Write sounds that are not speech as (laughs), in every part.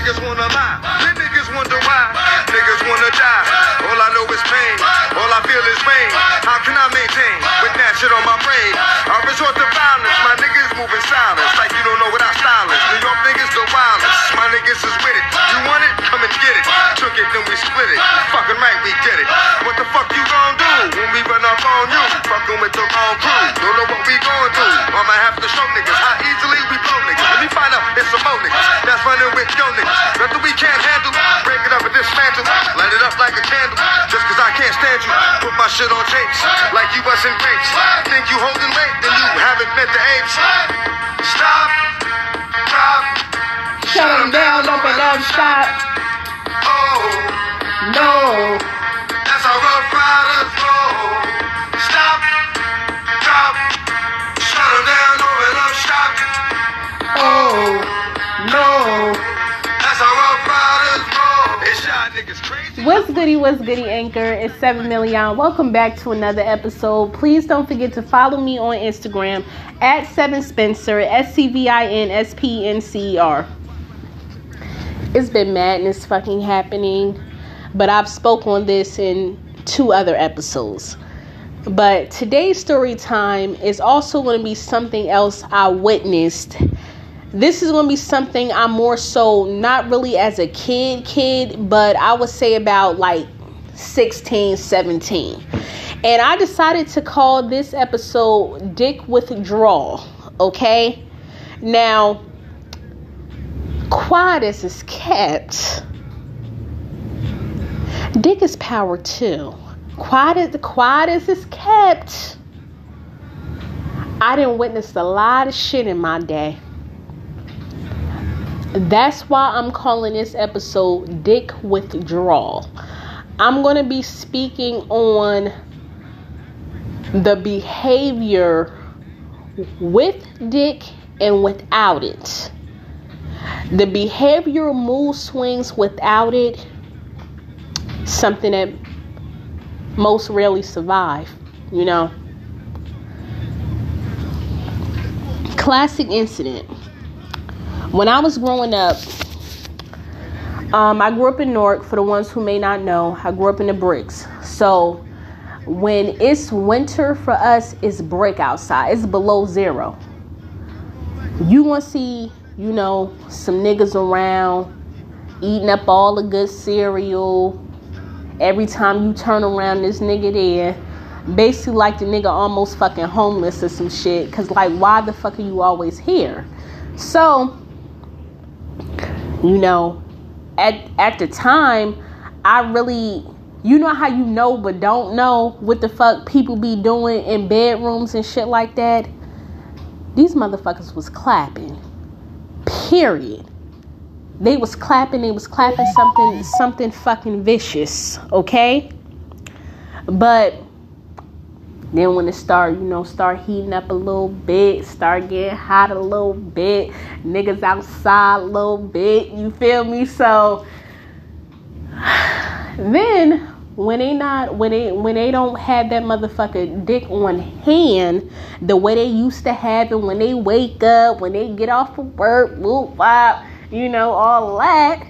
niggas wanna lie. Then niggas wonder why. Niggas wanna die. All I know is pain. All I feel is rain. How can I maintain with that shit on my brain? I resort to violence. My niggas moving silence like you don't know what I style is. New York niggas the wildest. My niggas is with it. You want it? Come and get it. Took it, then we split it. Fucking right, we get it. What the fuck you gon' do when we run up on you? Fucking with the wrong crew. Don't know what we gon' do. I'ma have to show niggas how you find out it's some more niggas that's running with yo niggas. Nothing we can't handle. Break it up and dismantle. Light it up like a candle. Just cause I can't stand you. Put my shit on tapes. Like you wasn't grapes. Think you holding weight, then you haven't met the apes. Stop. Drop. Shut them down, open up shop. Oh. No. Goody, what's goody, Anchor? It's 7 million. Welcome back to another episode. Please don't forget to follow me on Instagram at 7 Spencer, S C V I N S P N C E R. It's been madness fucking happening, but I've spoke on this in two other episodes. But today's story time is also going to be something else I witnessed this is going to be something I'm more so not really as a kid kid, but I would say about like 16, 17. And I decided to call this episode Dick Withdrawal, okay? Now, quiet as is kept, Dick is power too. Quiet as, quiet as is kept, I didn't witness a lot of shit in my day. That's why I'm calling this episode Dick Withdrawal. I'm going to be speaking on the behavior with dick and without it. The behavioral mood swings without it, something that most rarely survive, you know. Classic incident when I was growing up, um, I grew up in Newark. For the ones who may not know, I grew up in the bricks. So when it's winter for us, it's brick outside. It's below zero. You gonna see, you know, some niggas around eating up all the good cereal. Every time you turn around, this nigga there. Basically, like the nigga almost fucking homeless or some shit. Cause like, why the fuck are you always here? So you know at at the time i really you know how you know but don't know what the fuck people be doing in bedrooms and shit like that? These motherfuckers was clapping period. They was clapping they was clapping something something fucking vicious okay? But then when it start, you know, start heating up a little bit, start getting hot a little bit, niggas outside a little bit, you feel me? So (sighs) then when they not when they when they don't have that motherfucker dick on hand the way they used to have it when they wake up, when they get off of work, whoop wop, you know, all that.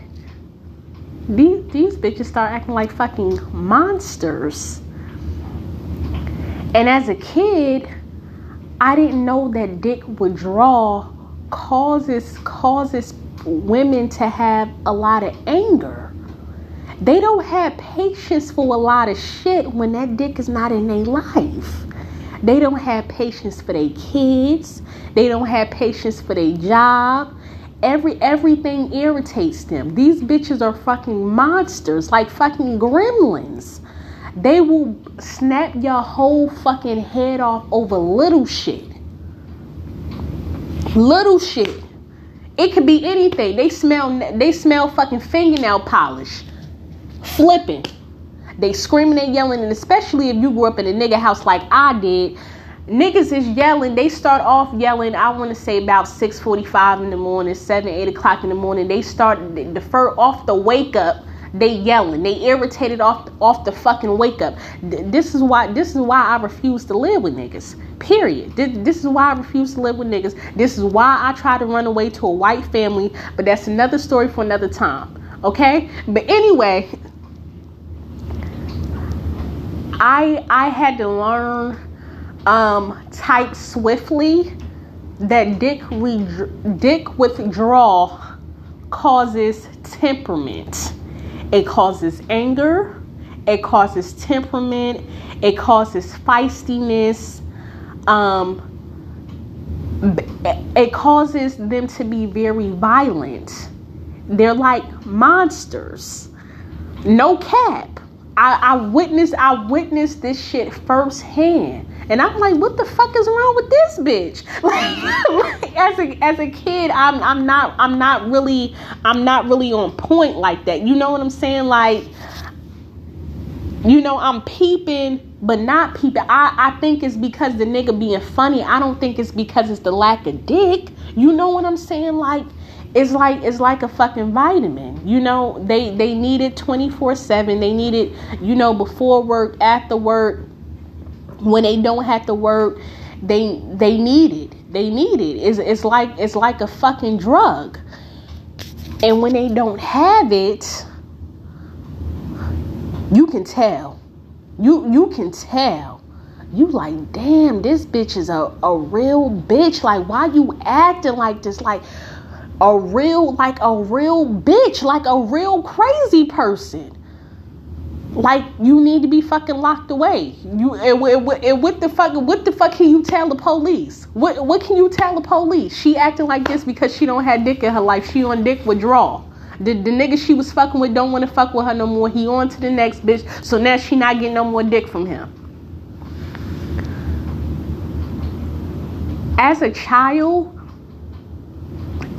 These these bitches start acting like fucking monsters. And as a kid, I didn't know that dick withdrawal causes causes women to have a lot of anger. They don't have patience for a lot of shit when that dick is not in their life. They don't have patience for their kids. They don't have patience for their job. Every everything irritates them. These bitches are fucking monsters, like fucking gremlins. They will snap your whole fucking head off over little shit. Little shit. It could be anything. They smell they smell fucking fingernail polish. Flipping. They screaming and yelling, and especially if you grew up in a nigga house like I did, niggas is yelling. They start off yelling. I want to say about six forty-five in the morning, seven, eight o'clock in the morning. They start the fur off the wake up they yelling, they irritated off off the fucking wake up. This is why this is why I refuse to live with niggas. Period. This, is why I refuse to live with niggas. This is why I try to run away to a white family, but that's another story for another time. Okay? But anyway, I I had to learn um type swiftly that dick re- dick withdrawal causes temperament. It causes anger, it causes temperament, it causes feistiness. Um it causes them to be very violent. They're like monsters. No cap. I, I witnessed I witnessed this shit firsthand. And I'm like, what the fuck is wrong with this bitch? Like, (laughs) like, as a as a kid, I'm I'm not I'm not really I'm not really on point like that. You know what I'm saying? Like, you know, I'm peeping, but not peeping. I, I think it's because the nigga being funny. I don't think it's because it's the lack of dick. You know what I'm saying? Like, it's like it's like a fucking vitamin. You know, they they need it 24/7. They need it, you know, before work, after work when they don't have to work, they they need it. They need it. It's, it's like it's like a fucking drug. And when they don't have it, you can tell. You you can tell. You like, damn, this bitch is a, a real bitch. Like, why you acting like this? Like a real, like a real bitch, like a real crazy person like you need to be fucking locked away. You and, and, and what the fuck? What the fuck can you tell the police? What what can you tell the police? She acting like this because she don't have dick in her life. She on dick withdrawal. The, the nigga she was fucking with don't want to fuck with her no more. He on to the next bitch. So now she not getting no more dick from him. As a child,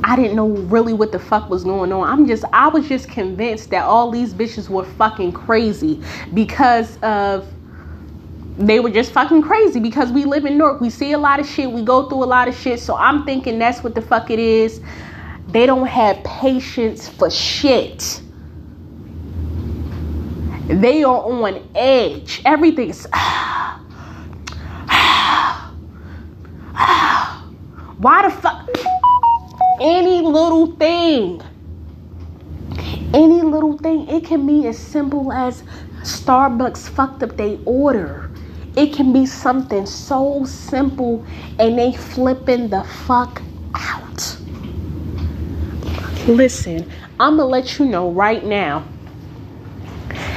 I didn't know really what the fuck was going on. I'm just, I was just convinced that all these bitches were fucking crazy because of, they were just fucking crazy because we live in Newark. We see a lot of shit. We go through a lot of shit. So I'm thinking that's what the fuck it is. They don't have patience for shit. They are on edge. Everything's. Why the fuck? Any little thing. Any little thing. It can be as simple as Starbucks fucked up they order. It can be something so simple and they flipping the fuck out. Listen, I'm gonna let you know right now.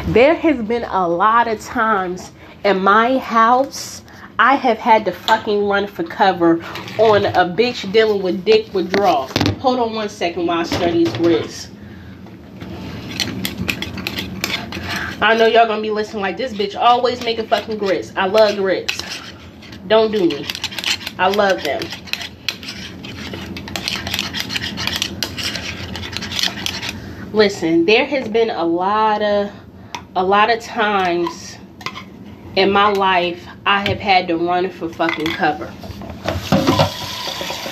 There has been a lot of times in my house I have had to fucking run for cover on a bitch dealing with dick withdrawal. Hold on one second while I these grits. I know y'all gonna be listening like this bitch always making fucking grits. I love grits. Don't do me. I love them. Listen, there has been a lot of a lot of times in my life I have had to run for fucking cover.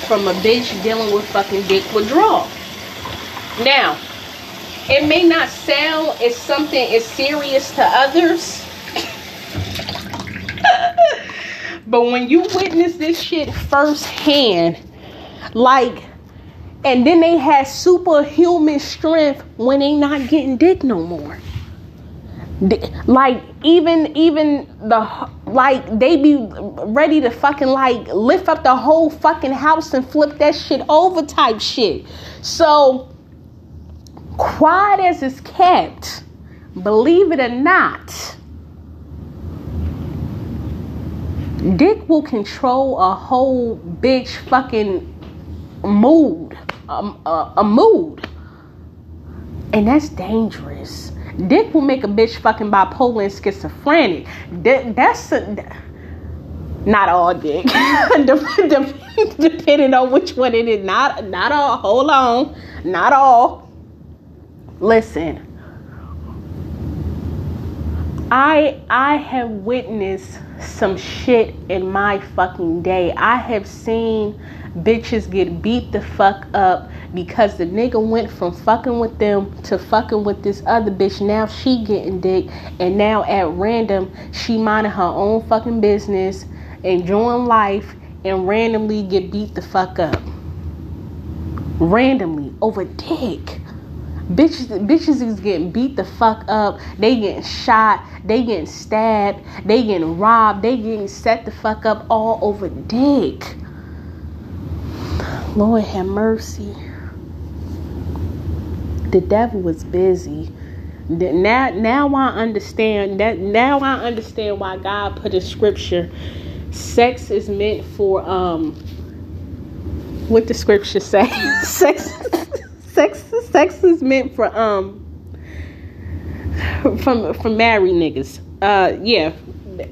From a bitch dealing with fucking dick withdrawal. Now, it may not sound as something as serious to others. (laughs) but when you witness this shit firsthand, like, and then they had superhuman strength when they not getting dick no more like even even the like they be ready to fucking like lift up the whole fucking house and flip that shit over type shit. So quiet as it's kept believe it or not dick will control a whole bitch fucking mood um, a, a mood. And that's dangerous Dick will make a bitch fucking bipolar and schizophrenic. Dick, that's a, not all dick, (laughs) depending on which one it is. Not not all. Hold on, not all. Listen, I I have witnessed some shit in my fucking day. I have seen bitches get beat the fuck up because the nigga went from fucking with them to fucking with this other bitch. Now she getting dick, and now at random she minding her own fucking business, enjoying life, and randomly get beat the fuck up. Randomly over dick. Bitches, bitches is getting beat the fuck up. They getting shot. They getting stabbed. They getting robbed. They getting set the fuck up all over dick. Lord have mercy. The devil was busy. Now, now I understand that. Now I understand why God put a scripture. Sex is meant for um. What the scripture say? (laughs) sex, sex, sex is meant for um. From from married niggas. Uh, yeah,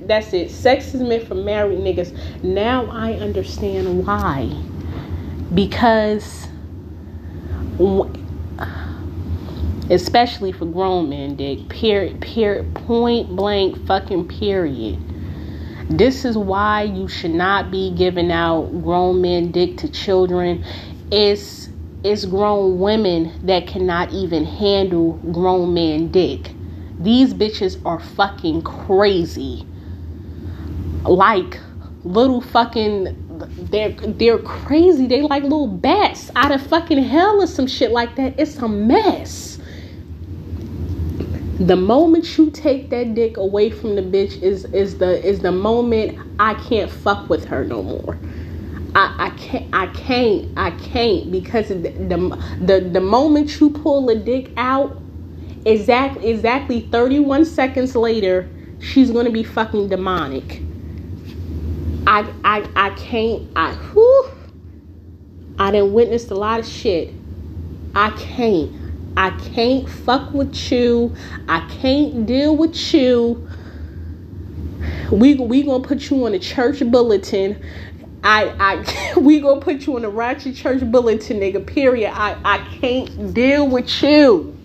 that's it. Sex is meant for married niggas. Now I understand why because especially for grown men dick period period point blank fucking period this is why you should not be giving out grown men dick to children it's it's grown women that cannot even handle grown men dick these bitches are fucking crazy like little fucking they're they're crazy. They like little bats out of fucking hell or some shit like that. It's a mess. The moment you take that dick away from the bitch is is the is the moment I can't fuck with her no more. I, I can't I can't I can't because the, the the the moment you pull a dick out, exactly exactly 31 seconds later, she's gonna be fucking demonic. I I I can't I whew, I done witnessed a lot of shit. I can't. I can't fuck with you. I can't deal with you. We we gonna put you on a church bulletin. I I (laughs) we gonna put you on a ratchet church bulletin, nigga. Period. I I can't deal with you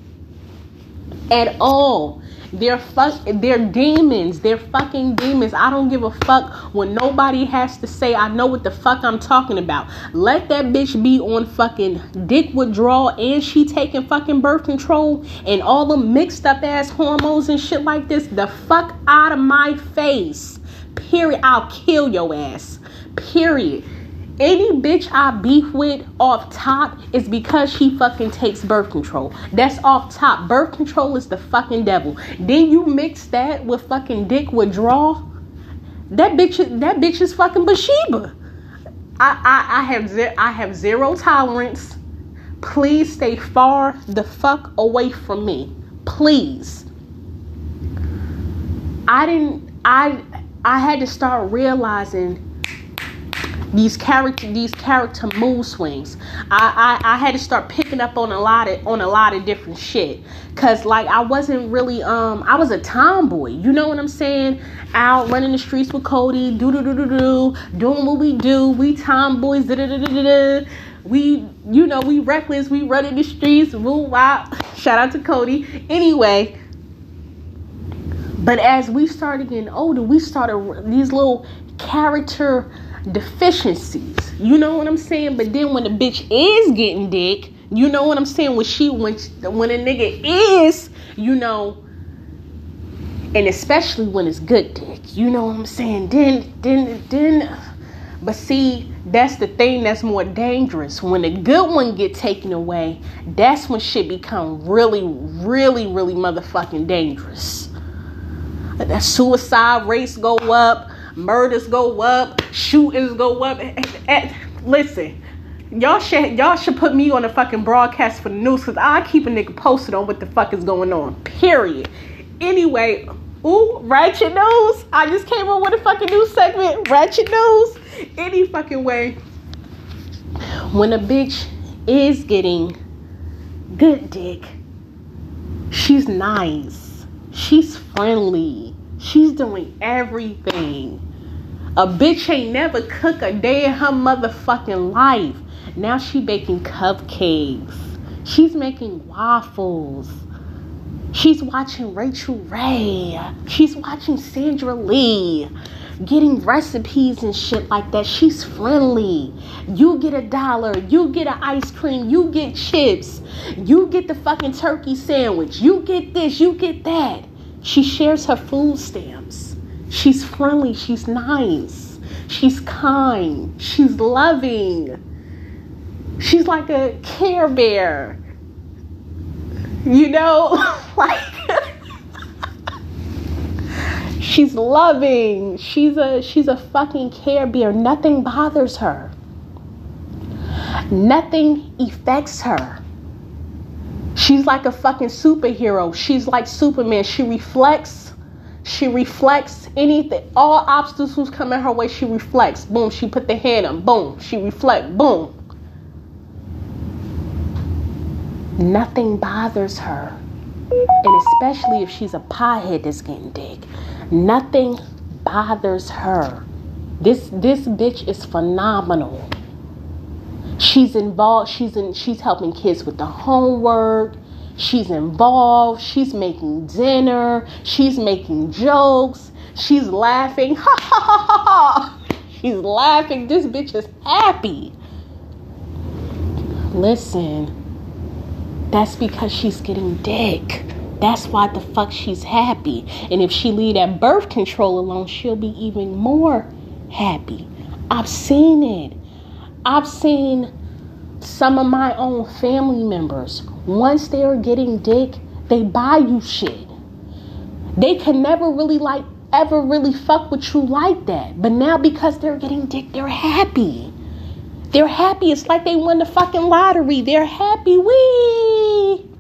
at all. They're fuck they're demons. They're fucking demons. I don't give a fuck when nobody has to say I know what the fuck I'm talking about. Let that bitch be on fucking dick withdrawal and she taking fucking birth control and all the mixed up ass hormones and shit like this. The fuck out of my face. Period. I'll kill your ass. Period any bitch I beef with off top is because she fucking takes birth control. That's off top. Birth control is the fucking devil. Then you mix that with fucking dick withdrawal. That bitch, that bitch is fucking Bathsheba. I, I, I have ze- I have zero tolerance. Please stay far the fuck away from me. Please. I didn't I I had to start realizing these character these character mood swings. I, I I had to start picking up on a lot of on a lot of different shit. Cause like I wasn't really um I was a tomboy. You know what I'm saying? Out running the streets with Cody, do do do do do, doing what we do. We tomboys, da da da da da. We you know we reckless. We running the streets. Woo wow. Shout out to Cody. Anyway. But as we started getting older, we started these little character deficiencies. You know what I'm saying? But then when the bitch is getting dick, you know what I'm saying? When she when when a nigga is, you know, and especially when it's good dick, you know what I'm saying? Then then then but see, that's the thing that's more dangerous. When a good one get taken away, that's when shit become really, really, really motherfucking dangerous. That suicide rates go up, murders go up, shootings go up. Eh, eh, eh, listen, y'all should y'all should put me on a fucking broadcast for the news because I keep a nigga posted on what the fuck is going on. Period. Anyway, ooh, ratchet news. I just came up with a fucking news segment. Ratchet news. Any fucking way. When a bitch is getting good dick, she's nice. She's friendly. She's doing everything. A bitch ain't never cook a day in her motherfucking life. Now she baking cupcakes. She's making waffles. She's watching Rachael Ray. She's watching Sandra Lee getting recipes and shit like that. She's friendly. You get a dollar, you get an ice cream, you get chips, you get the fucking turkey sandwich, you get this, you get that. She shares her food stamps. She's friendly, she's nice, she's kind, she's loving. She's like a care bear. You know, (laughs) like (laughs) she's loving. She's a she's a fucking care bear. Nothing bothers her. Nothing affects her. She's like a fucking superhero. She's like Superman. She reflects. She reflects anything. All obstacles coming her way. She reflects. Boom. She put the hand on. Boom. She reflect. Boom. Nothing bothers her. And especially if she's a pothead that's getting dick. Nothing bothers her. This this bitch is phenomenal. She's involved, she's in she's helping kids with the homework. She's involved, she's making dinner, she's making jokes, she's laughing. (laughs) Ha ha ha ha. She's laughing. This bitch is happy. Listen. That's because she's getting dick. That's why the fuck she's happy. And if she leave that birth control alone, she'll be even more happy. I've seen it. I've seen some of my own family members. Once they're getting dick, they buy you shit. They can never really like ever really fuck with you like that. But now because they're getting dick, they're happy. They're happy. It's like they won the fucking lottery. They're happy. Wee.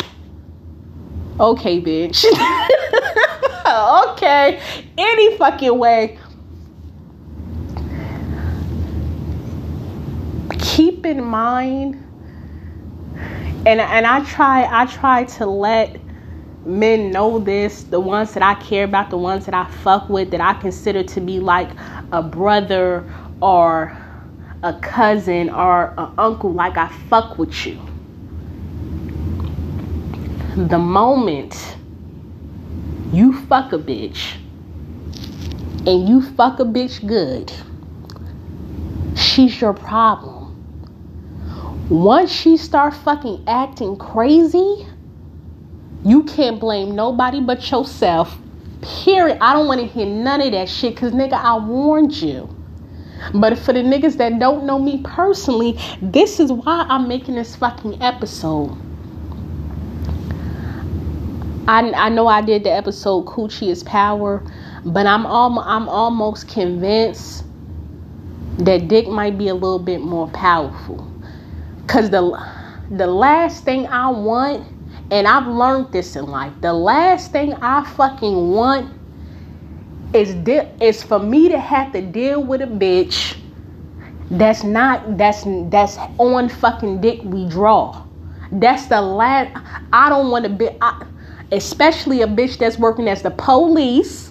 Okay, bitch. (laughs) okay. Any fucking way. Keep in mind and and I try I try to let men know this, the ones that I care about, the ones that I fuck with, that I consider to be like a brother or a cousin or an uncle like I fuck with you. The moment you fuck a bitch and you fuck a bitch good, she's your problem. Once she start fucking acting crazy, you can't blame nobody but yourself. Period. I don't want to hear none of that shit because nigga, I warned you. But for the niggas that don't know me personally, this is why I'm making this fucking episode. I, I know I did the episode Coochie is Power, but I'm al- I'm almost convinced that dick might be a little bit more powerful. Cause the the last thing I want, and I've learned this in life, the last thing I fucking want is di- is for me to have to deal with a bitch that's not that's that's on fucking dick we draw. That's the last. I don't want to be, I, especially a bitch that's working as the police.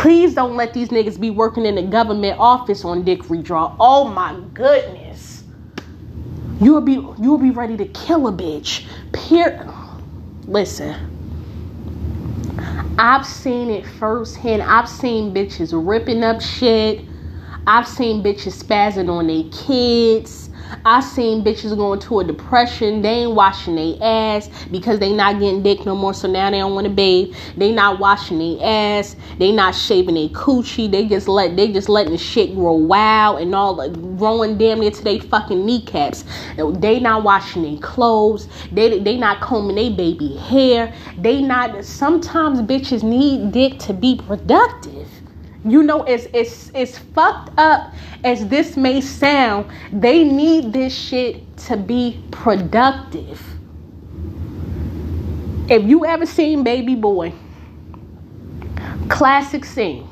Please don't let these niggas be working in the government office on dick redraw. Oh my goodness. You'll be you'll be ready to kill a bitch. Peer listen. I've seen it firsthand. I've seen bitches ripping up shit. I've seen bitches spazzing on their kids. I seen bitches going to a depression. They ain't washing their ass because they not getting dick no more. So now they don't want to bathe. They not washing their ass. They not shaving their coochie. They just let they just letting the shit grow wild and all growing damn near to their fucking kneecaps. They not washing their clothes. They they not combing their baby hair. They not. Sometimes bitches need dick to be productive. You know, it's it's it's fucked up as this may sound. They need this shit to be productive. If you ever seen Baby Boy, classic scene.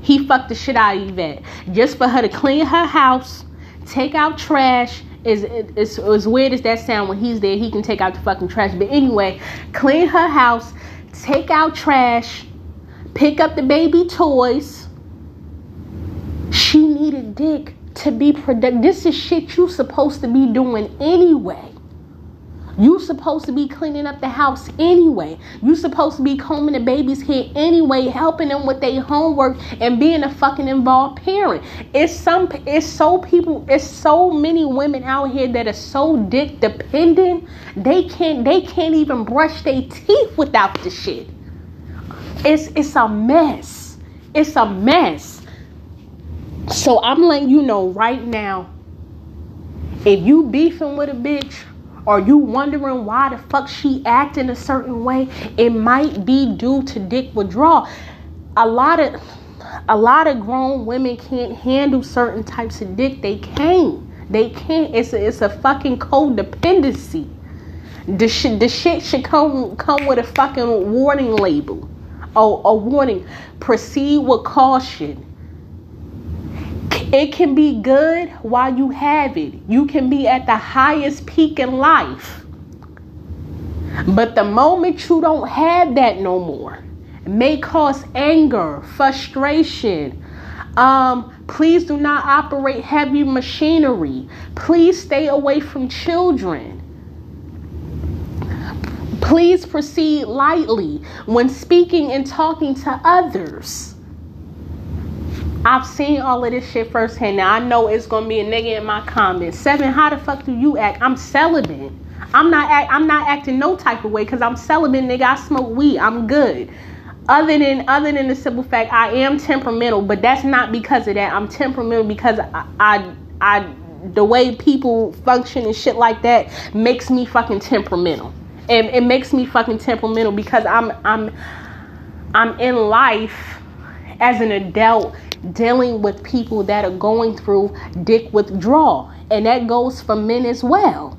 He fucked the shit out of Yvette just for her to clean her house, take out trash. Is is as weird as that sound when he's there, he can take out the fucking trash. But anyway, clean her house, take out trash, pick up the baby toys. She needed dick to be productive. This is shit you supposed to be doing anyway. You supposed to be cleaning up the house anyway. You supposed to be combing the baby's hair anyway, helping them with their homework and being a fucking involved parent. It's some it's so people it's so many women out here that are so dick dependent. They can't they can't even brush their teeth without the shit. It's it's a mess. It's a mess. So I'm letting you know right now. If you beefing with a bitch or you wondering why the fuck she acting a certain way, it might be due to dick withdrawal. A lot of a lot of grown women can't handle certain types of dick. They can't. They can't. It's a, it's a fucking codependency. The shit, the shit should come come with a fucking warning label. Oh, a warning. Proceed with caution it can be good while you have it. You can be at the highest peak in life. But the moment you don't have that no more, may cause anger, frustration. Um, please do not operate heavy machinery. Please stay away from children. Please proceed lightly when speaking and talking to others. I've seen all of this shit firsthand. Now I know it's gonna be a nigga in my comments. Seven, how the fuck do you act? I'm celibate. I'm not act, I'm not acting no type of way because I'm celibate, nigga. I smoke weed. I'm good. Other than other than the simple fact I am temperamental, but that's not because of that. I'm temperamental because I I, I the way people function and shit like that makes me fucking temperamental. And it makes me fucking temperamental because I'm I'm I'm in life as an adult dealing with people that are going through dick withdrawal. And that goes for men as well.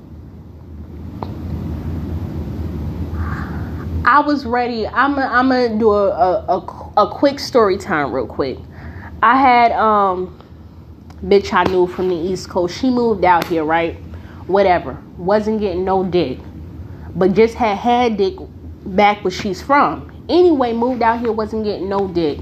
I was ready. I'm to do a, a, a, quick story time, real quick. I had, um, bitch I knew from the East Coast. She moved out here, right? Whatever. Wasn't getting no dick. But just had had dick back where she's from. Anyway, moved out here, wasn't getting no dick.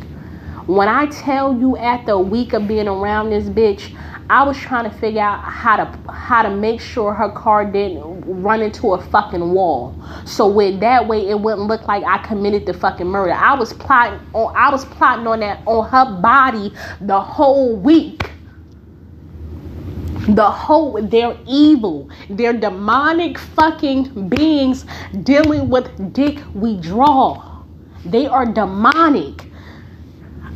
When I tell you after a week of being around this bitch, I was trying to figure out how to how to make sure her car didn't run into a fucking wall. So with that way it wouldn't look like I committed the fucking murder. I was plotting on I was plotting on that on her body the whole week. The whole they're evil. They're demonic fucking beings dealing with dick we draw They are demonic.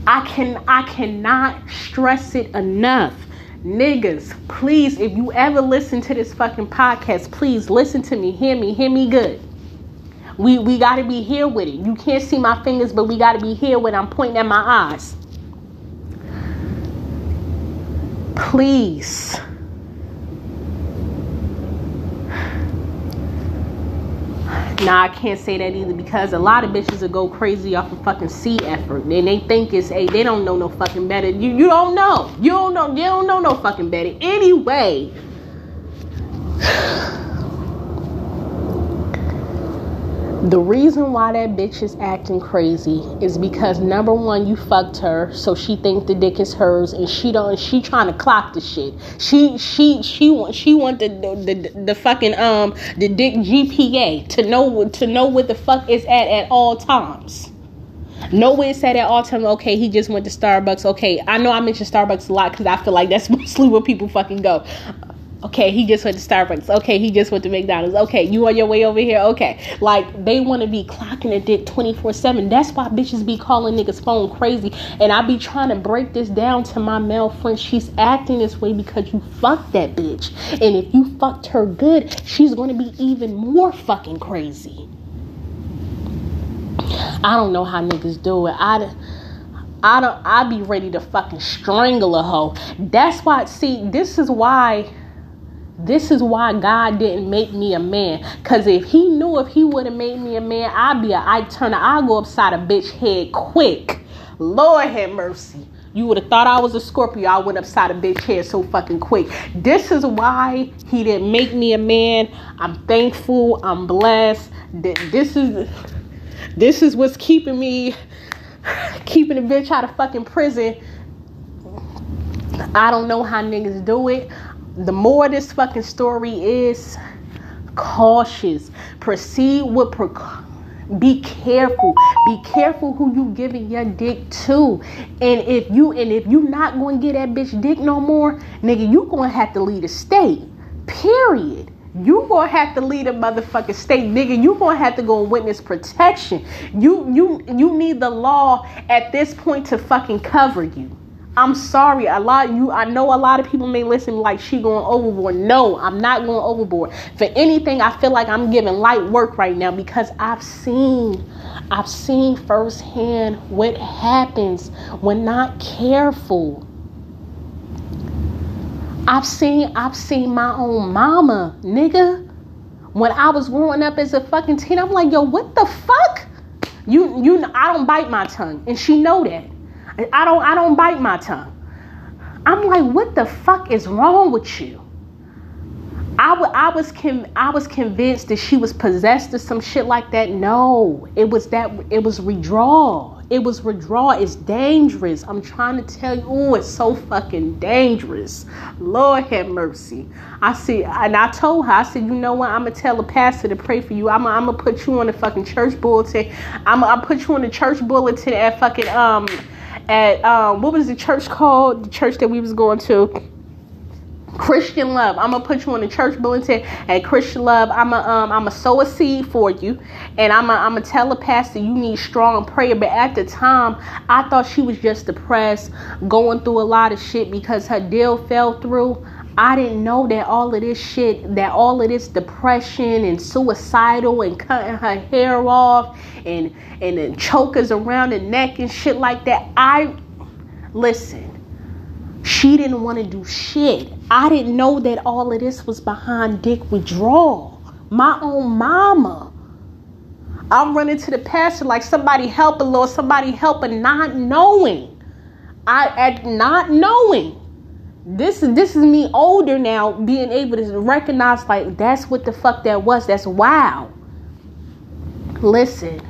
I can I cannot stress it enough. Niggas, please, if you ever listen to this fucking podcast, please listen to me, hear me, hear me good. We we gotta be here with it. You can't see my fingers, but we gotta be here when I'm pointing at my eyes. Please Nah, I can't say that either because a lot of bitches will go crazy off of fucking C effort. And they think it's a they don't know no fucking better. You you don't know. You don't know you don't know no fucking better. Anyway. The reason why that bitch is acting crazy is because number one, you fucked her, so she think the dick is hers, and she don't. She trying to clock the shit. She she she want she want the the, the, the fucking um the dick GPA to know to know what the fuck is at at all times. No where said at all time, Okay, he just went to Starbucks. Okay, I know I mentioned Starbucks a lot because I feel like that's (laughs) mostly where people fucking go. Okay, he just went to Starbucks. Okay, he just went to McDonald's. Okay, you on your way over here. Okay, like they want to be clocking a dick 24 7. That's why bitches be calling niggas phone crazy. And I be trying to break this down to my male friend. She's acting this way because you fucked that bitch. And if you fucked her good, she's to be even more fucking crazy. I don't know how niggas do it. I. I don't I be ready to fucking strangle a hoe. That's why see this is why this is why God didn't make me a man. Cause if he knew if he would have made me a man, I'd be a I turn I'll go upside a bitch head quick. Lord have mercy. You would have thought I was a Scorpio. I went upside a bitch head so fucking quick. This is why he didn't make me a man. I'm thankful. I'm blessed. This is this is what's keeping me keeping a bitch out of fucking prison. I don't know how niggas do it the more this fucking story is cautious. Proceed with precaution be careful. Be careful who you giving your dick to. And if you and if you not going to get that bitch dick no more nigga you gonna have to leave the state. Period. You gonna have to leave a motherfucking state nigga. You gonna have to go and witness protection. You you you need the law at this point to fucking cover you I'm sorry, a lot you I know a lot of people may listen like she going overboard. No, I'm not going overboard. For anything, I feel like I'm giving light work right now because I've seen I've seen firsthand what happens when not careful. I've seen I've seen my own mama, nigga. When I was growing up as a fucking teen, I'm like, yo, what the fuck? You you I don't bite my tongue, and she know that. I don't I don't bite my tongue. I'm like, what the fuck is wrong with you? I, w- I was con- I was convinced that she was possessed or some shit like that. No, it was that it was withdrawal. It was withdrawal. It's dangerous. I'm trying to tell you. Oh, it's so fucking dangerous. Lord have mercy. I see, and I told her, I said, you know what? I'm gonna tell the pastor to pray for you. I'm, I'm gonna put you on the fucking church bulletin. I'm, gonna put you on the church bulletin at fucking um at um, what was the church called? The church that we was going to. Christian love. I'm gonna put you on the church bulletin at Christian love. I'm a um I'm a sow a seed for you, and I'm a I'm a tell a pastor you need strong prayer. But at the time, I thought she was just depressed, going through a lot of shit because her deal fell through. I didn't know that all of this shit, that all of this depression and suicidal and cutting her hair off and and then chokers around the neck and shit like that. I listen. She didn't want to do shit. I didn't know that all of this was behind dick withdrawal. My own mama. I'm running to the pastor like somebody help a Lord, somebody help not knowing. I at not knowing this is this is me older now being able to recognize like that's what the fuck that was. That's wow listen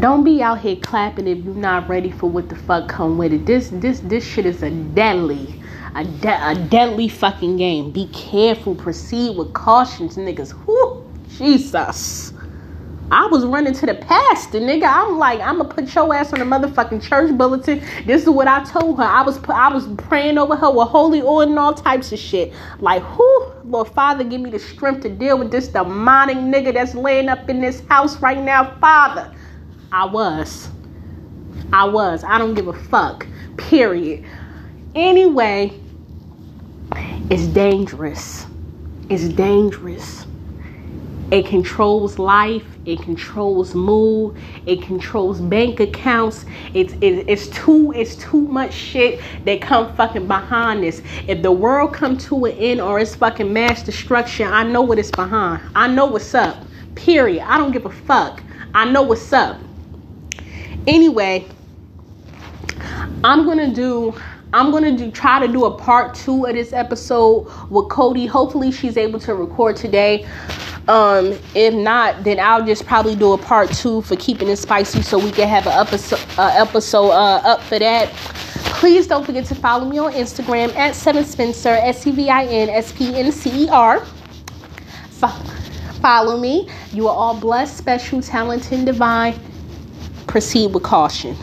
don't be out here clapping if you're not ready for what the fuck come with it. This this this shit is a deadly a, de- a deadly fucking game. Be careful. Proceed with cautions niggas. Whew, jesus I was running to the pastor, nigga. I'm like, I'm gonna put your ass on the motherfucking church bulletin. This is what I told her. I was I was praying over her with holy oil and all types of shit. Like, who, Lord Father, give me the strength to deal with this demonic nigga that's laying up in this house right now, Father. I was. I was. I don't give a fuck. Period. Anyway, it's dangerous. It's dangerous. It controls life. It controls mood. It controls bank accounts. It's it, it's too it's too much shit that come fucking behind this. If the world come to an end or it's fucking mass destruction, I know what it's behind. I know what's up. Period. I don't give a fuck. I know what's up. Anyway, I'm gonna do I'm gonna do try to do a part two of this episode with Cody. Hopefully she's able to record today. Um, if not, then I'll just probably do a part two for keeping it spicy so we can have an episode, uh, episode uh, up for that. Please don't forget to follow me on Instagram at Seven Spencer, S E V I N S P N C E R. Follow me. You are all blessed, special, talented, divine. Proceed with caution.